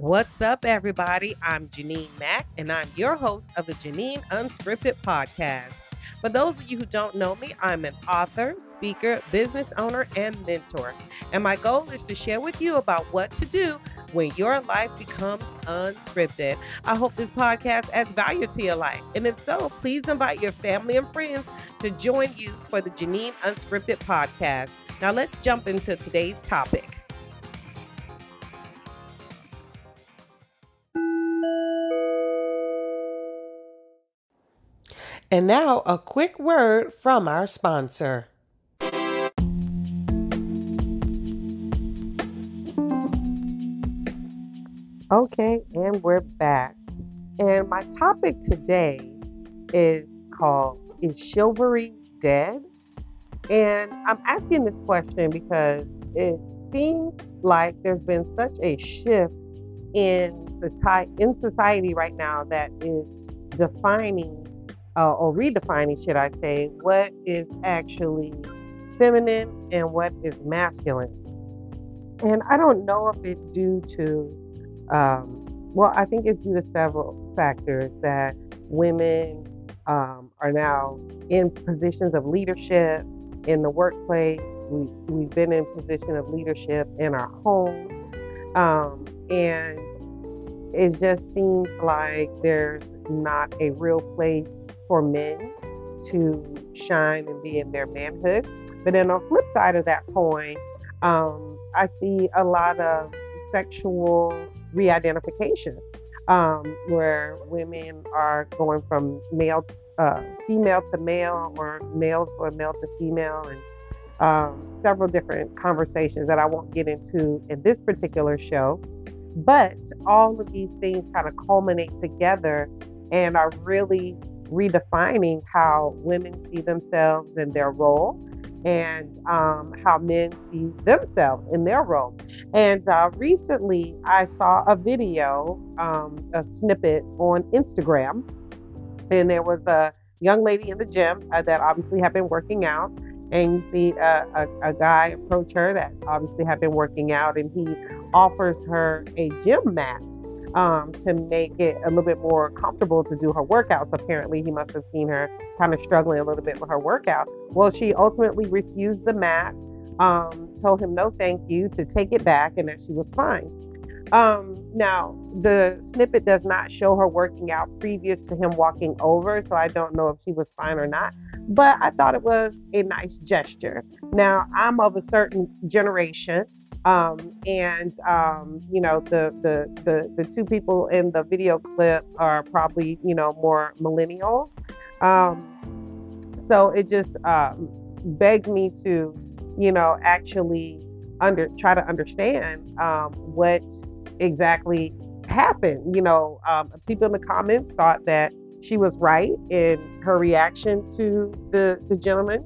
What's up, everybody? I'm Jeanine Mack, and I'm your host of the Jeanine Unscripted podcast. For those of you who don't know me, I'm an author, speaker, business owner, and mentor. And my goal is to share with you about what to do when your life becomes unscripted. I hope this podcast adds value to your life. And if so, please invite your family and friends to join you for the Jeanine Unscripted podcast. Now, let's jump into today's topic. And now, a quick word from our sponsor. Okay, and we're back. And my topic today is called Is Chivalry Dead? And I'm asking this question because it seems like there's been such a shift in society, right now that is defining uh, or redefining, should I say, what is actually feminine and what is masculine. And I don't know if it's due to, um, well, I think it's due to several factors that women um, are now in positions of leadership in the workplace. We, we've been in position of leadership in our homes. Um, and it just seems like there's not a real place for men to shine and be in their manhood. But then on the flip side of that coin, um, I see a lot of sexual re-identification um, where women are going from male, uh, female to male, or males or male to female, and um, several different conversations that I won't get into in this particular show. But all of these things kind of culminate together and are really redefining how women see themselves and their role and um, how men see themselves in their role. And uh, recently, I saw a video, um, a snippet on Instagram, and there was a young lady in the gym uh, that obviously had been working out. And you see a, a, a guy approach her that obviously had been working out, and he offers her a gym mat um, to make it a little bit more comfortable to do her workouts. Apparently, he must have seen her kind of struggling a little bit with her workout. Well, she ultimately refused the mat, um, told him no thank you, to take it back, and that she was fine. Um, now, the snippet does not show her working out previous to him walking over, so I don't know if she was fine or not. But I thought it was a nice gesture. Now, I'm of a certain generation um, and um, you know the, the the the two people in the video clip are probably you know more millennials. Um, so it just um, begs me to you know actually under try to understand um, what exactly happened. You know, um, people in the comments thought that she was right in her reaction to the the gentleman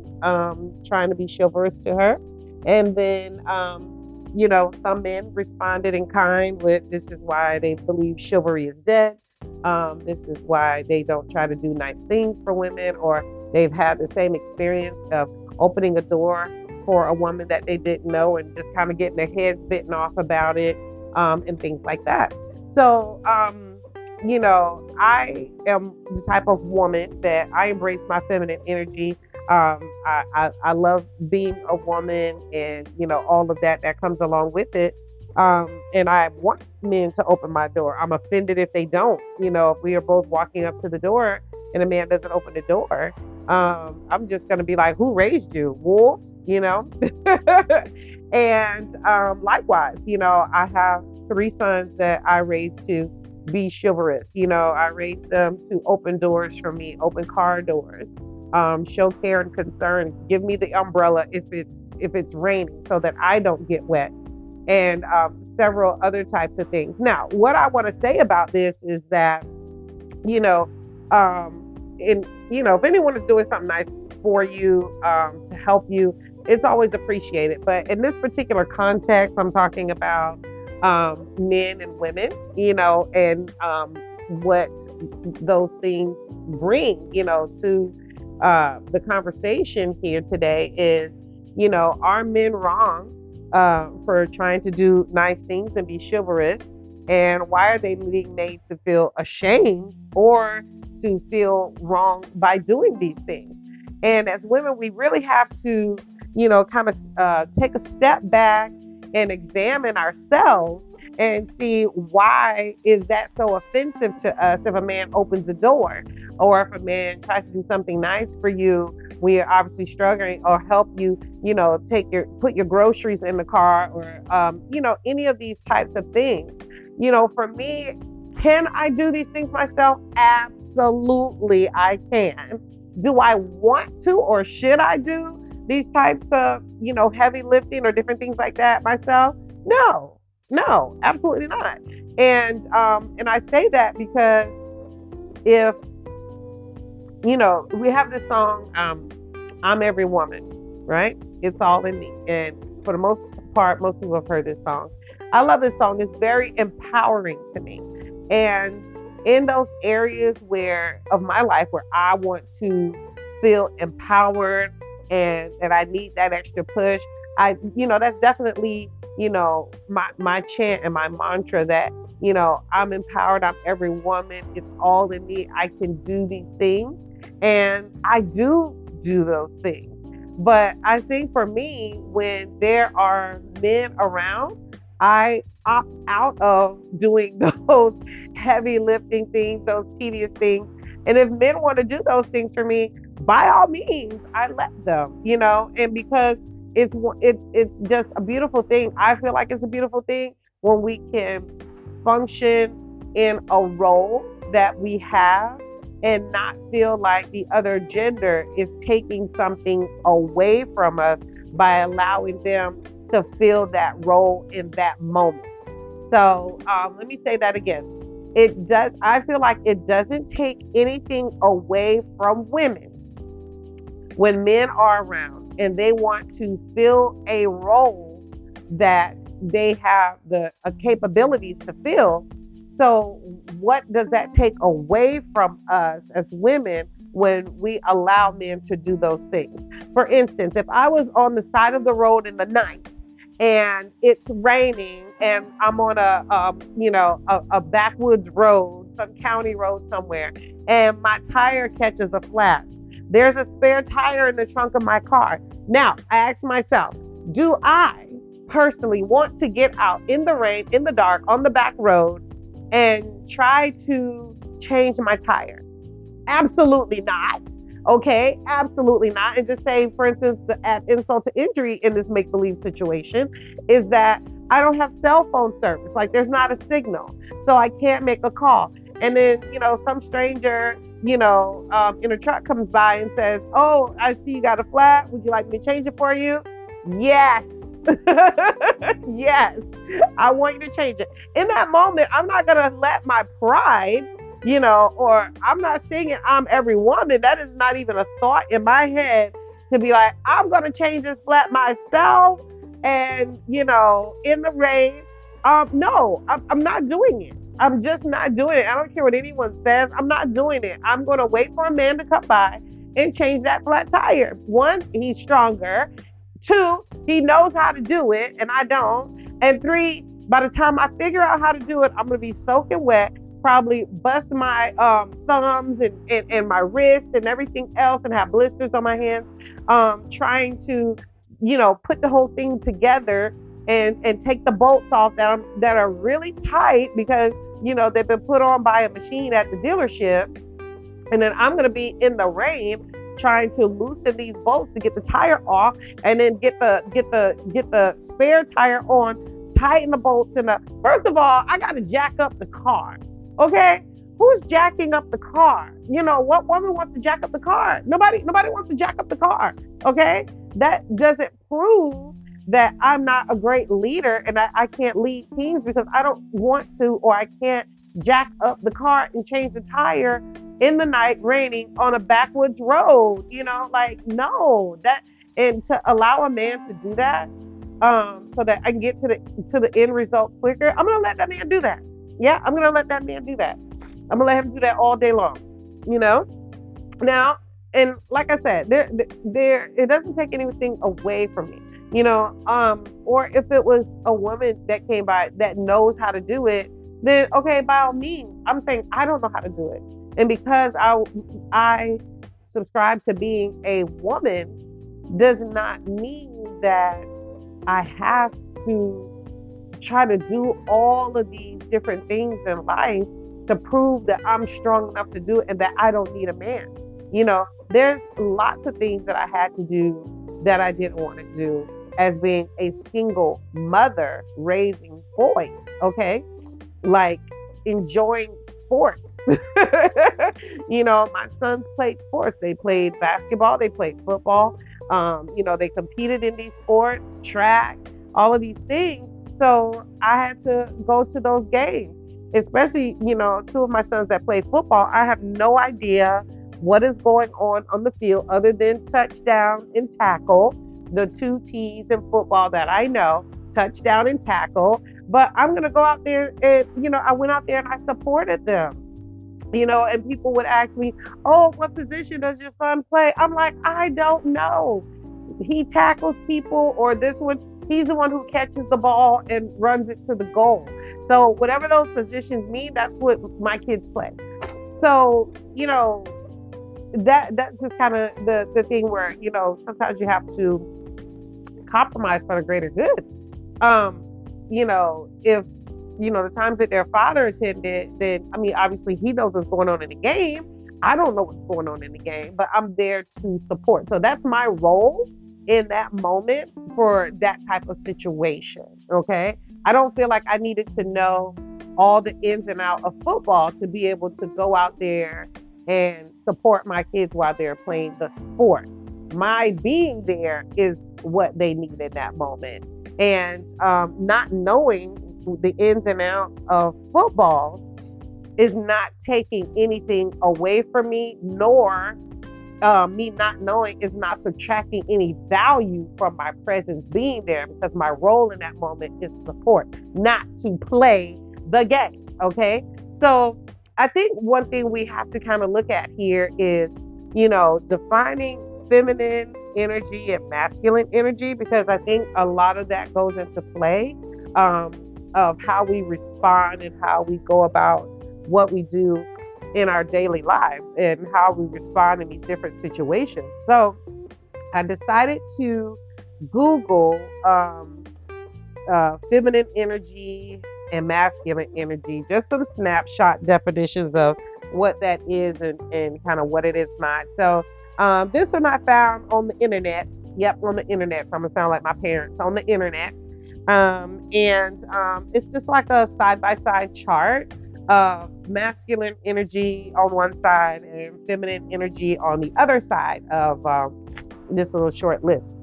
trying to be chivalrous to her, and then um, you know, some men responded in kind with this is why they believe chivalry is dead. Um, this is why they don't try to do nice things for women, or they've had the same experience of opening a door for a woman that they didn't know and just kind of getting their heads bitten off about it um, and things like that. So, um, you know, I am the type of woman that I embrace my feminine energy. Um, I, I, I, love being a woman and, you know, all of that that comes along with it. Um, and I want men to open my door. I'm offended if they don't. You know, if we are both walking up to the door and a man doesn't open the door, um, I'm just going to be like, who raised you? Wolves, you know? and um, likewise, you know, I have three sons that I raised to be chivalrous. You know, I raised them to open doors for me, open car doors um, show care and concern. Give me the umbrella if it's if it's raining, so that I don't get wet, and um, several other types of things. Now, what I want to say about this is that, you know, um, in you know, if anyone is doing something nice for you um, to help you, it's always appreciated. But in this particular context, I'm talking about um, men and women, you know, and um, what those things bring, you know, to uh, the conversation here today is, you know, are men wrong uh, for trying to do nice things and be chivalrous? And why are they being made to feel ashamed or to feel wrong by doing these things? And as women, we really have to, you know, kind of uh, take a step back and examine ourselves and see why is that so offensive to us if a man opens the door or if a man tries to do something nice for you. We are obviously struggling or help you you know take your put your groceries in the car or um, you know any of these types of things. You know for me can i do these things myself? Absolutely i can. Do i want to or should i do these types of you know heavy lifting or different things like that myself? No no, absolutely not. And um, and I say that because if you know, we have this song, um, "I'm Every Woman," right? It's all in me, and for the most part, most people have heard this song. I love this song. It's very empowering to me, and in those areas where of my life where I want to feel empowered and that I need that extra push, I you know that's definitely you know, my my chant and my mantra that, you know, I'm empowered, I'm every woman, it's all in me. I can do these things. And I do do those things. But I think for me, when there are men around, I opt out of doing those heavy lifting things, those tedious things. And if men want to do those things for me, by all means, I let them, you know, and because it's it, it's just a beautiful thing. I feel like it's a beautiful thing when we can function in a role that we have and not feel like the other gender is taking something away from us by allowing them to fill that role in that moment. So um, let me say that again. It does. I feel like it doesn't take anything away from women when men are around and they want to fill a role that they have the uh, capabilities to fill. So, what does that take away from us as women when we allow men to do those things? For instance, if I was on the side of the road in the night and it's raining and I'm on a, um, you know, a, a backwoods road, some county road somewhere, and my tire catches a flat, there's a spare tire in the trunk of my car. Now, I ask myself, do I personally want to get out in the rain, in the dark, on the back road and try to change my tire? Absolutely not. Okay, absolutely not. And just say, for instance, the at insult to injury in this make believe situation is that I don't have cell phone service. Like there's not a signal. So I can't make a call. And then, you know, some stranger you know, um, in a truck comes by and says, Oh, I see you got a flat. Would you like me to change it for you? Yes. yes. I want you to change it. In that moment, I'm not going to let my pride, you know, or I'm not singing I'm every woman. That is not even a thought in my head to be like, I'm going to change this flat myself and, you know, in the rain. Um, no, I'm, I'm not doing it. I'm just not doing it. I don't care what anyone says. I'm not doing it. I'm going to wait for a man to come by and change that flat tire. One, he's stronger. Two, he knows how to do it, and I don't. And three, by the time I figure out how to do it, I'm going to be soaking wet, probably bust my um, thumbs and, and, and my wrist and everything else, and have blisters on my hands, um, trying to, you know, put the whole thing together and and take the bolts off that are that are really tight because you know they've been put on by a machine at the dealership and then I'm going to be in the rain trying to loosen these bolts to get the tire off and then get the get the get the spare tire on tighten the bolts and the first of all I got to jack up the car okay? Who's jacking up the car? You know what woman wants to jack up the car? Nobody nobody wants to jack up the car okay? That doesn't prove that I'm not a great leader and I, I can't lead teams because I don't want to or I can't jack up the car and change the tire in the night raining on a backwoods road. You know, like no, that and to allow a man to do that, um, so that I can get to the to the end result quicker, I'm gonna let that man do that. Yeah, I'm gonna let that man do that. I'm gonna let him do that all day long. You know? Now, and like I said, there there it doesn't take anything away from me you know um or if it was a woman that came by that knows how to do it then okay, by all means, I'm saying I don't know how to do it. And because I I subscribe to being a woman does not mean that I have to try to do all of these different things in life to prove that I'm strong enough to do it and that I don't need a man. You know, there's lots of things that I had to do that I didn't want to do as being a single mother raising boys, okay? Like enjoying sports. you know, my sons played sports. They played basketball, they played football. Um, you know, they competed in these sports, track, all of these things. So I had to go to those games, especially, you know, two of my sons that play football. I have no idea what is going on on the field other than touchdown and tackle, the two T's in football that I know touchdown and tackle. But I'm going to go out there and, you know, I went out there and I supported them. You know, and people would ask me, Oh, what position does your son play? I'm like, I don't know. He tackles people, or this one, he's the one who catches the ball and runs it to the goal. So, whatever those positions mean, that's what my kids play. So, you know, that that's just kind of the the thing where you know sometimes you have to compromise for the greater good um, you know, if you know the times that their father attended, then I mean, obviously he knows what's going on in the game. I don't know what's going on in the game, but I'm there to support. So that's my role in that moment for that type of situation. Okay. I don't feel like I needed to know all the ins and out of football to be able to go out there and support my kids while they're playing the sport. My being there is what they need in that moment and um, not knowing the ins and outs of football is not taking anything away from me, nor uh, me not knowing is not subtracting any value from my presence being there because my role in that moment is support, not to play the game. Okay. So I think one thing we have to kind of look at here is, you know, defining feminine energy and masculine energy because I think a lot of that goes into play um, of how we respond and how we go about what we do in our daily lives and how we respond in these different situations. So I decided to Google um, uh, feminine energy and masculine energy, just some snapshot definitions of what that is and, and kind of what it is not. So um, this one I found on the internet. Yep, on the internet. So I'm gonna sound like my parents on the internet. Um, and um, it's just like a side by side chart of masculine energy on one side and feminine energy on the other side of um, this little short list.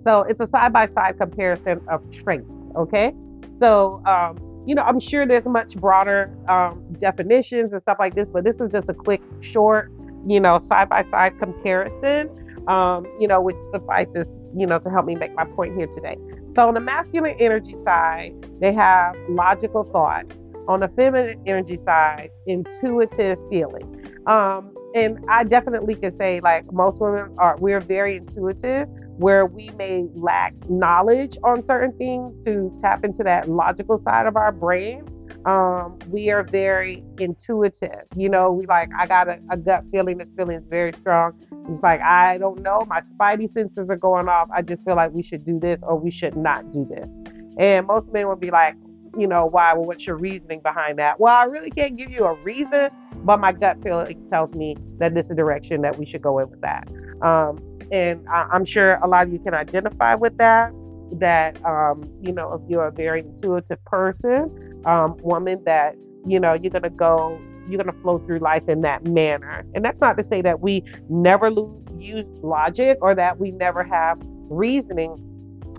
So it's a side by side comparison of traits. Okay. So, um, you know, I'm sure there's much broader um, definitions and stuff like this, but this is just a quick, short you know, side by side comparison, um, you know, which suffices, you know, to help me make my point here today. So on the masculine energy side, they have logical thought. On the feminine energy side, intuitive feeling. Um, and I definitely can say, like most women are, we're very intuitive, where we may lack knowledge on certain things to tap into that logical side of our brain um, we are very intuitive. You know, we like, I got a, a, gut feeling. This feeling is very strong. It's like, I don't know. My spidey senses are going off. I just feel like we should do this or we should not do this. And most men would be like, you know, why? Well, what's your reasoning behind that? Well, I really can't give you a reason, but my gut feeling tells me that this is the direction that we should go in with that. Um, and I, I'm sure a lot of you can identify with that. That, um, you know, if you're a very intuitive person, um, woman that you know you're gonna go you're gonna flow through life in that manner. And that's not to say that we never lose, use logic or that we never have reasoning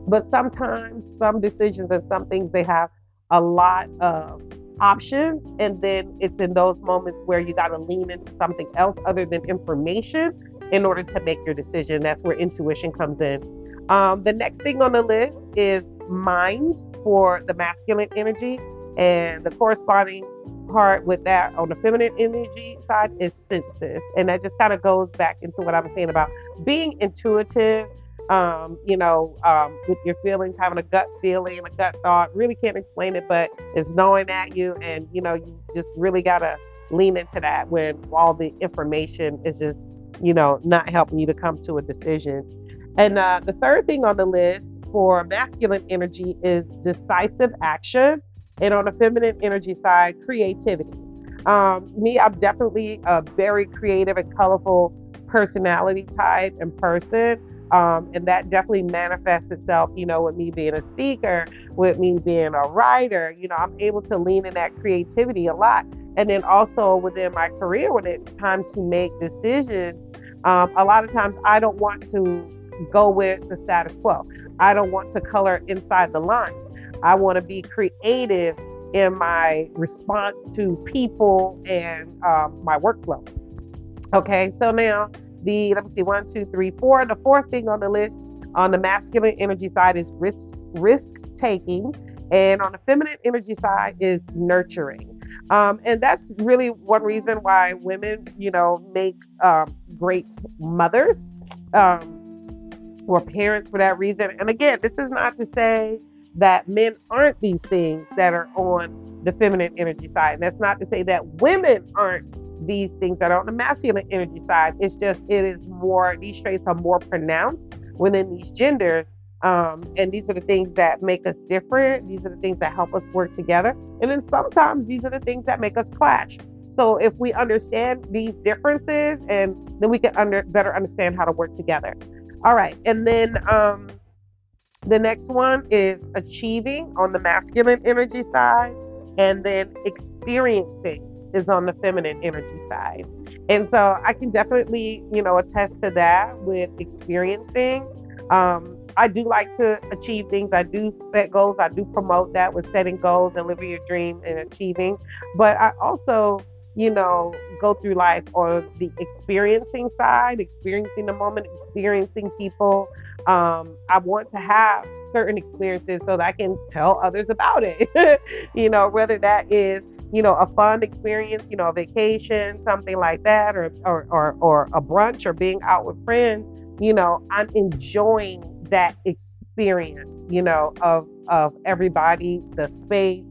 but sometimes some decisions and some things they have a lot of options and then it's in those moments where you got to lean into something else other than information in order to make your decision. That's where intuition comes in. Um, the next thing on the list is mind for the masculine energy and the corresponding part with that on the feminine energy side is senses. And that just kind of goes back into what I was saying about being intuitive, um, you know, um, with your feelings, having a gut feeling, a gut thought. Really can't explain it, but it's knowing at you, and you know, you just really gotta lean into that when all the information is just, you know, not helping you to come to a decision. And uh, the third thing on the list for masculine energy is decisive action, and on the feminine energy side, creativity. Um, me, I'm definitely a very creative and colorful personality type and person. Um, and that definitely manifests itself, you know, with me being a speaker, with me being a writer. You know, I'm able to lean in that creativity a lot. And then also within my career, when it's time to make decisions, um, a lot of times I don't want to go with the status quo. I don't want to color inside the line. I want to be creative in my response to people and um, my workflow. Okay, so now the let me see one, two, three, four. The fourth thing on the list on the masculine energy side is risk risk taking, and on the feminine energy side is nurturing. Um, and that's really one reason why women, you know, make um, great mothers um, or parents for that reason. And again, this is not to say that men aren't these things that are on the feminine energy side. And that's not to say that women aren't these things that are on the masculine energy side. It's just, it is more, these traits are more pronounced within these genders. Um, and these are the things that make us different. These are the things that help us work together. And then sometimes these are the things that make us clash. So if we understand these differences, and then we can under, better understand how to work together. All right. And then um, the next one is achieving on the masculine energy side, and then experiencing is on the feminine energy side. And so I can definitely, you know, attest to that with experiencing. Um, I do like to achieve things. I do set goals. I do promote that with setting goals and living your dream and achieving. But I also, you know, go through life on the experiencing side, experiencing the moment, experiencing people. Um, I want to have certain experiences so that I can tell others about it. you know, whether that is you know, a fun experience, you know, a vacation, something like that, or, or, or, or a brunch or being out with friends, you know, I'm enjoying that experience, you know, of, of everybody, the space,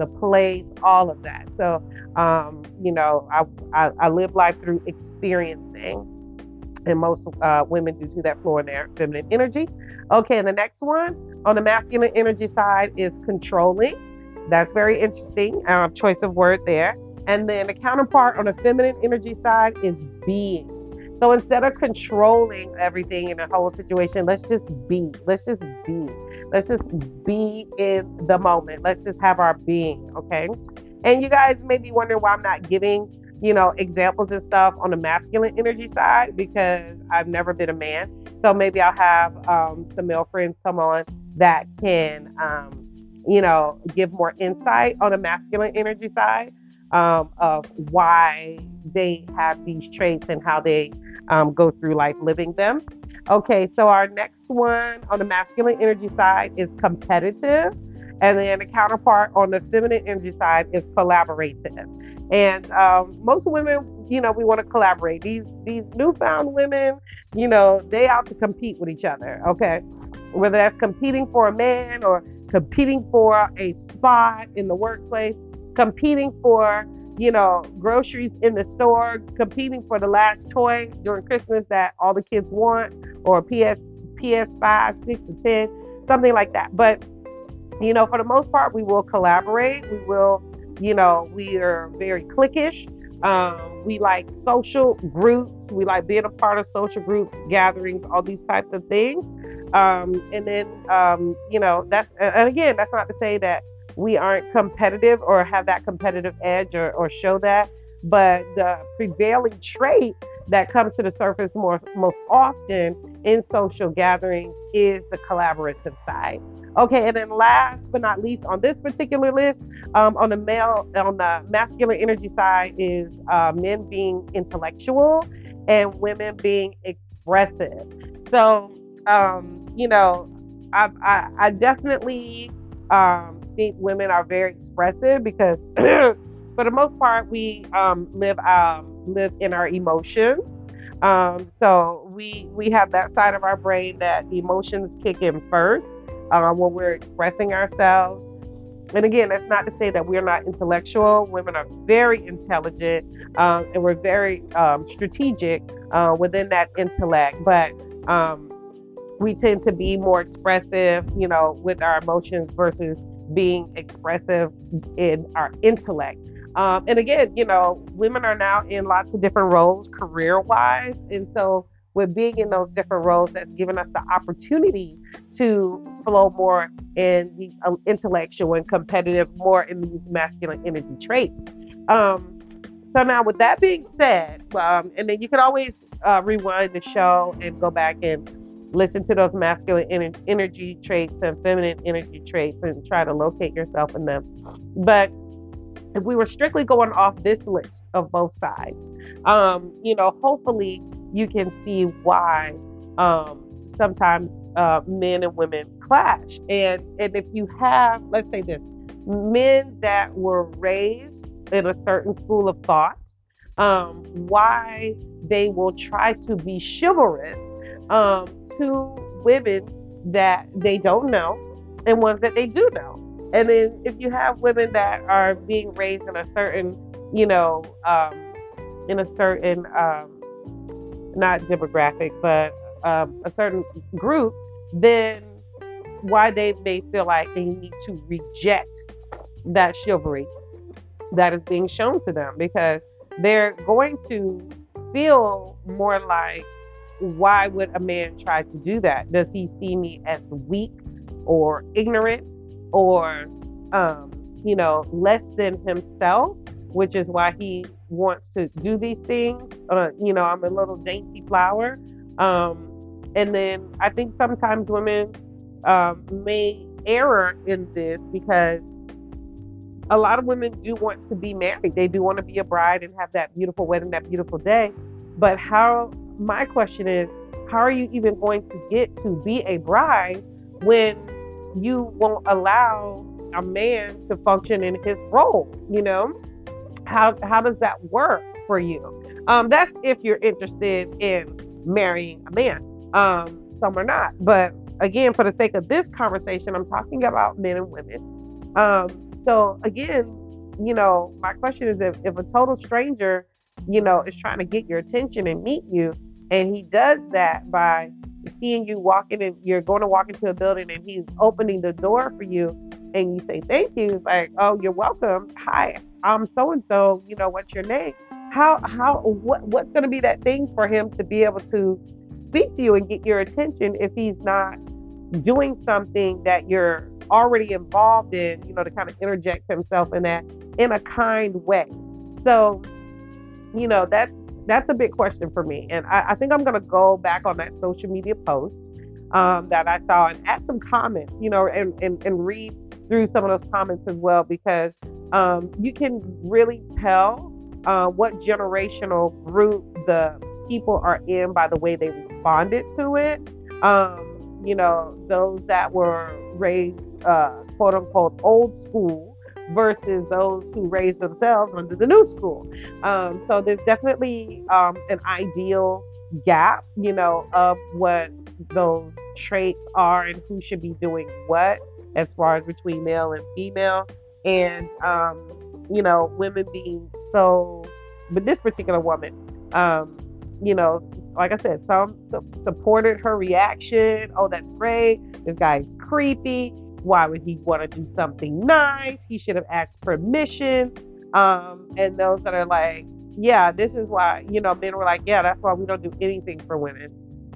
the place, all of that. So, um, you know, I, I, I live life through experiencing and most uh, women do to that floor in their feminine energy. Okay, and the next one on the masculine energy side is controlling. That's very interesting. Uh, choice of word there. And then the counterpart on the feminine energy side is being. So instead of controlling everything in a whole situation, let's just be. Let's just be. Let's just be in the moment. Let's just have our being, okay? And you guys may be wondering why I'm not giving, you know, examples and stuff on the masculine energy side because I've never been a man. So maybe I'll have um, some male friends come on that can um, you know, give more insight on the masculine energy side um, of why they have these traits and how they um, go through life living them. Okay, so our next one on the masculine energy side is competitive, and then the counterpart on the feminine energy side is collaborative. And um, most women, you know, we want to collaborate. These these newfound women, you know, they out to compete with each other. Okay, whether that's competing for a man or competing for a spot in the workplace, competing for, you know, groceries in the store, competing for the last toy during Christmas that all the kids want, or PS PS5, 6 or 10, something like that. But, you know, for the most part, we will collaborate. We will, you know, we are very cliquish. Um, we like social groups. We like being a part of social groups, gatherings, all these types of things. Um, and then, um, you know, that's, and again, that's not to say that we aren't competitive or have that competitive edge or, or show that, but the prevailing trait that comes to the surface more, most often in social gatherings is the collaborative side. Okay, and then last but not least on this particular list, um, on the male, on the masculine energy side, is uh, men being intellectual and women being expressive. So, um, you know, I, I, I definitely um, think women are very expressive because, for the most part, we um, live um, live in our emotions. Um, so we we have that side of our brain that the emotions kick in first uh, when we're expressing ourselves. And again, that's not to say that we're not intellectual. Women are very intelligent um, and we're very um, strategic uh, within that intellect, but um, we tend to be more expressive, you know, with our emotions versus being expressive in our intellect. Um, and again, you know, women are now in lots of different roles career wise. And so, with being in those different roles, that's given us the opportunity to flow more in the uh, intellectual and competitive, more in these masculine energy traits. Um, so, now with that being said, um, and then you can always uh, rewind the show and go back and listen to those masculine energy traits and feminine energy traits and try to locate yourself in them. But if we were strictly going off this list of both sides, um, you know, hopefully you can see why um, sometimes uh, men and women clash. And and if you have, let's say this, men that were raised in a certain school of thought, um, why they will try to be chivalrous um, to women that they don't know and ones that they do know. And then if you have women that are being raised in a certain, you know, um, in a certain, um, not demographic, but um, a certain group, then why they may feel like they need to reject that chivalry that is being shown to them because they're going to feel more like why would a man try to do that? Does he see me as weak or ignorant or, um, you know, less than himself, which is why he wants to do these things? Uh, you know, I'm a little dainty flower. Um, and then I think sometimes women um, may error in this because a lot of women do want to be married. They do want to be a bride and have that beautiful wedding, that beautiful day. But how my question is how are you even going to get to be a bride when you won't allow a man to function in his role you know? How how does that work for you? Um, that's if you're interested in marrying a man um, some are not. But again for the sake of this conversation i'm talking about men and women. Um, so again you know my question is if, if a total stranger you know is trying to get your attention and meet you and he does that by seeing you walking and you're going to walk into a building and he's opening the door for you and you say thank you. It's like, oh, you're welcome. Hi, I'm so and so. You know, what's your name? How how what what's going to be that thing for him to be able to speak to you and get your attention if he's not doing something that you're already involved in, you know, to kind of interject himself in that in a kind way. So, you know, that's that's a big question for me. And I, I think I'm going to go back on that social media post um, that I saw and add some comments, you know, and, and, and read through some of those comments as well, because um, you can really tell uh, what generational group the people are in by the way they responded to it. Um, you know, those that were raised, uh, quote unquote, old school versus those who raise themselves under the new school. Um, so there's definitely um, an ideal gap, you know, of what those traits are and who should be doing what as far as between male and female. And, um, you know, women being so, but this particular woman, um, you know, like I said, some su- supported her reaction. Oh, that's great. This guy's creepy why would he want to do something nice? He should have asked permission. Um, and those that are like, yeah, this is why, you know, men were like, yeah, that's why we don't do anything for women.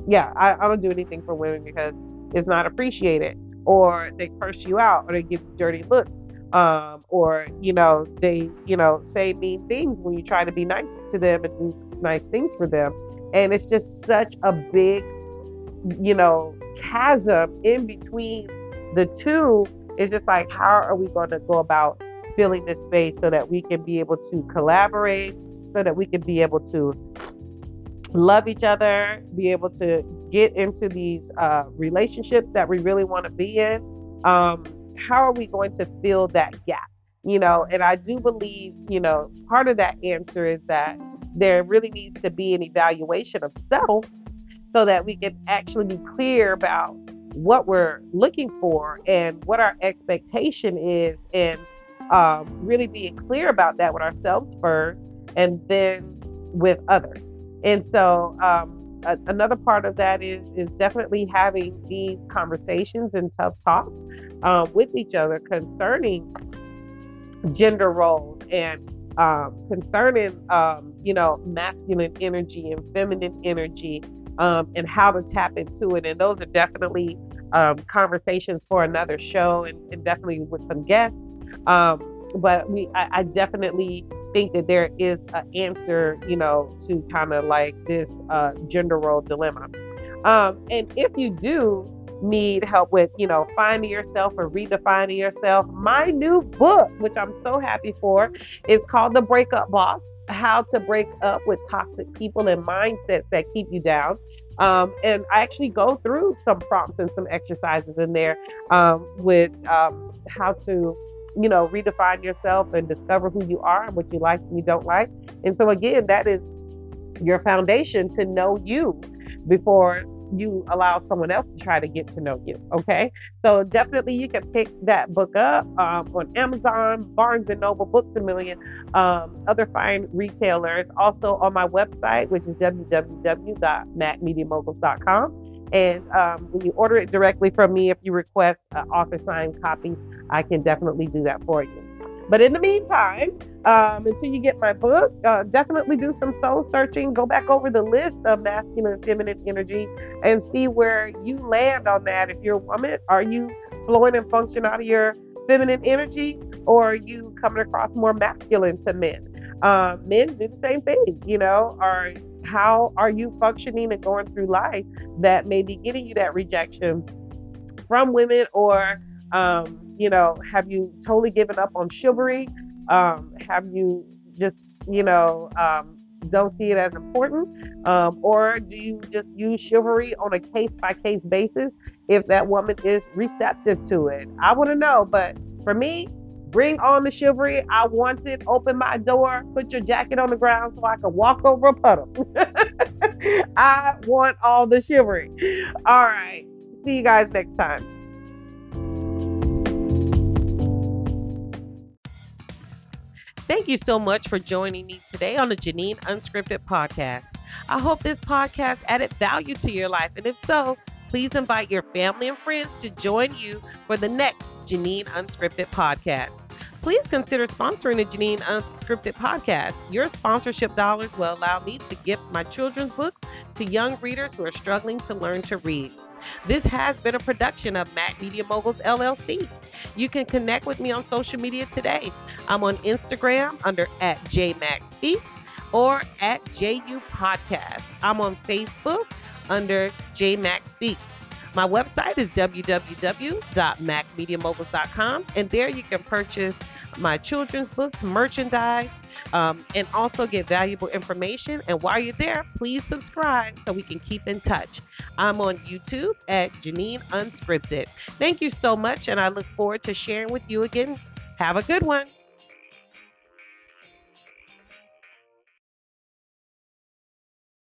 Yeah, I, I don't do anything for women because it's not appreciated. Or they curse you out or they give you dirty looks. Um, or, you know, they, you know, say mean things when you try to be nice to them and do nice things for them. And it's just such a big, you know, chasm in between the two is just like, how are we going to go about filling this space so that we can be able to collaborate, so that we can be able to love each other, be able to get into these uh, relationships that we really want to be in. Um, how are we going to fill that gap? You know, and I do believe, you know, part of that answer is that there really needs to be an evaluation of self so that we can actually be clear about what we're looking for and what our expectation is, and um, really being clear about that with ourselves first and then with others. And so, um, a, another part of that is is definitely having these conversations and tough talks um, with each other concerning gender roles and um, concerning um, you know masculine energy and feminine energy um, and how to tap into it. And those are definitely um, conversations for another show and, and definitely with some guests. Um, but we, I, I, definitely think that there is an answer, you know, to kind of like this uh, gender role dilemma. Um, and if you do need help with, you know, finding yourself or redefining yourself, my new book, which I'm so happy for, is called The Breakup Boss how to break up with toxic people and mindsets that keep you down. Um, and I actually go through some prompts and some exercises in there um, with um, how to, you know, redefine yourself and discover who you are and what you like and you don't like. And so, again, that is your foundation to know you before you allow someone else to try to get to know you. Okay, so definitely you can pick that book up um, on Amazon, Barnes and Noble, Books a Million, um, other fine retailers. Also on my website, which is www.macmediamoguls.com. And um, when you order it directly from me, if you request an author signed copy, I can definitely do that for you. But in the meantime, um, until you get my book, uh, definitely do some soul searching. Go back over the list of masculine and feminine energy and see where you land on that. If you're a woman, are you flowing and functioning out of your feminine energy, or are you coming across more masculine to men? Uh, men do the same thing, you know. Are how are you functioning and going through life that may be getting you that rejection from women or um, you know, have you totally given up on chivalry? Um, have you just, you know, um, don't see it as important? Um, or do you just use chivalry on a case by case basis if that woman is receptive to it? I want to know. But for me, bring on the chivalry. I want it. Open my door, put your jacket on the ground so I can walk over a puddle. I want all the chivalry. All right. See you guys next time. Thank you so much for joining me today on the Jeanine Unscripted podcast. I hope this podcast added value to your life, and if so, please invite your family and friends to join you for the next Jeanine Unscripted podcast. Please consider sponsoring the Jeanine Unscripted podcast. Your sponsorship dollars will allow me to gift my children's books to young readers who are struggling to learn to read. This has been a production of Mac Media Moguls LLC. You can connect with me on social media today. I'm on Instagram under at JMacSpeaks or at JU Podcast. I'm on Facebook under JMacSpeaks. My website is www.macmediamoguls.com, and there you can purchase my children's books, merchandise, um, and also get valuable information. And while you're there, please subscribe so we can keep in touch. I'm on YouTube at Jeanine Unscripted. Thank you so much, and I look forward to sharing with you again. Have a good one.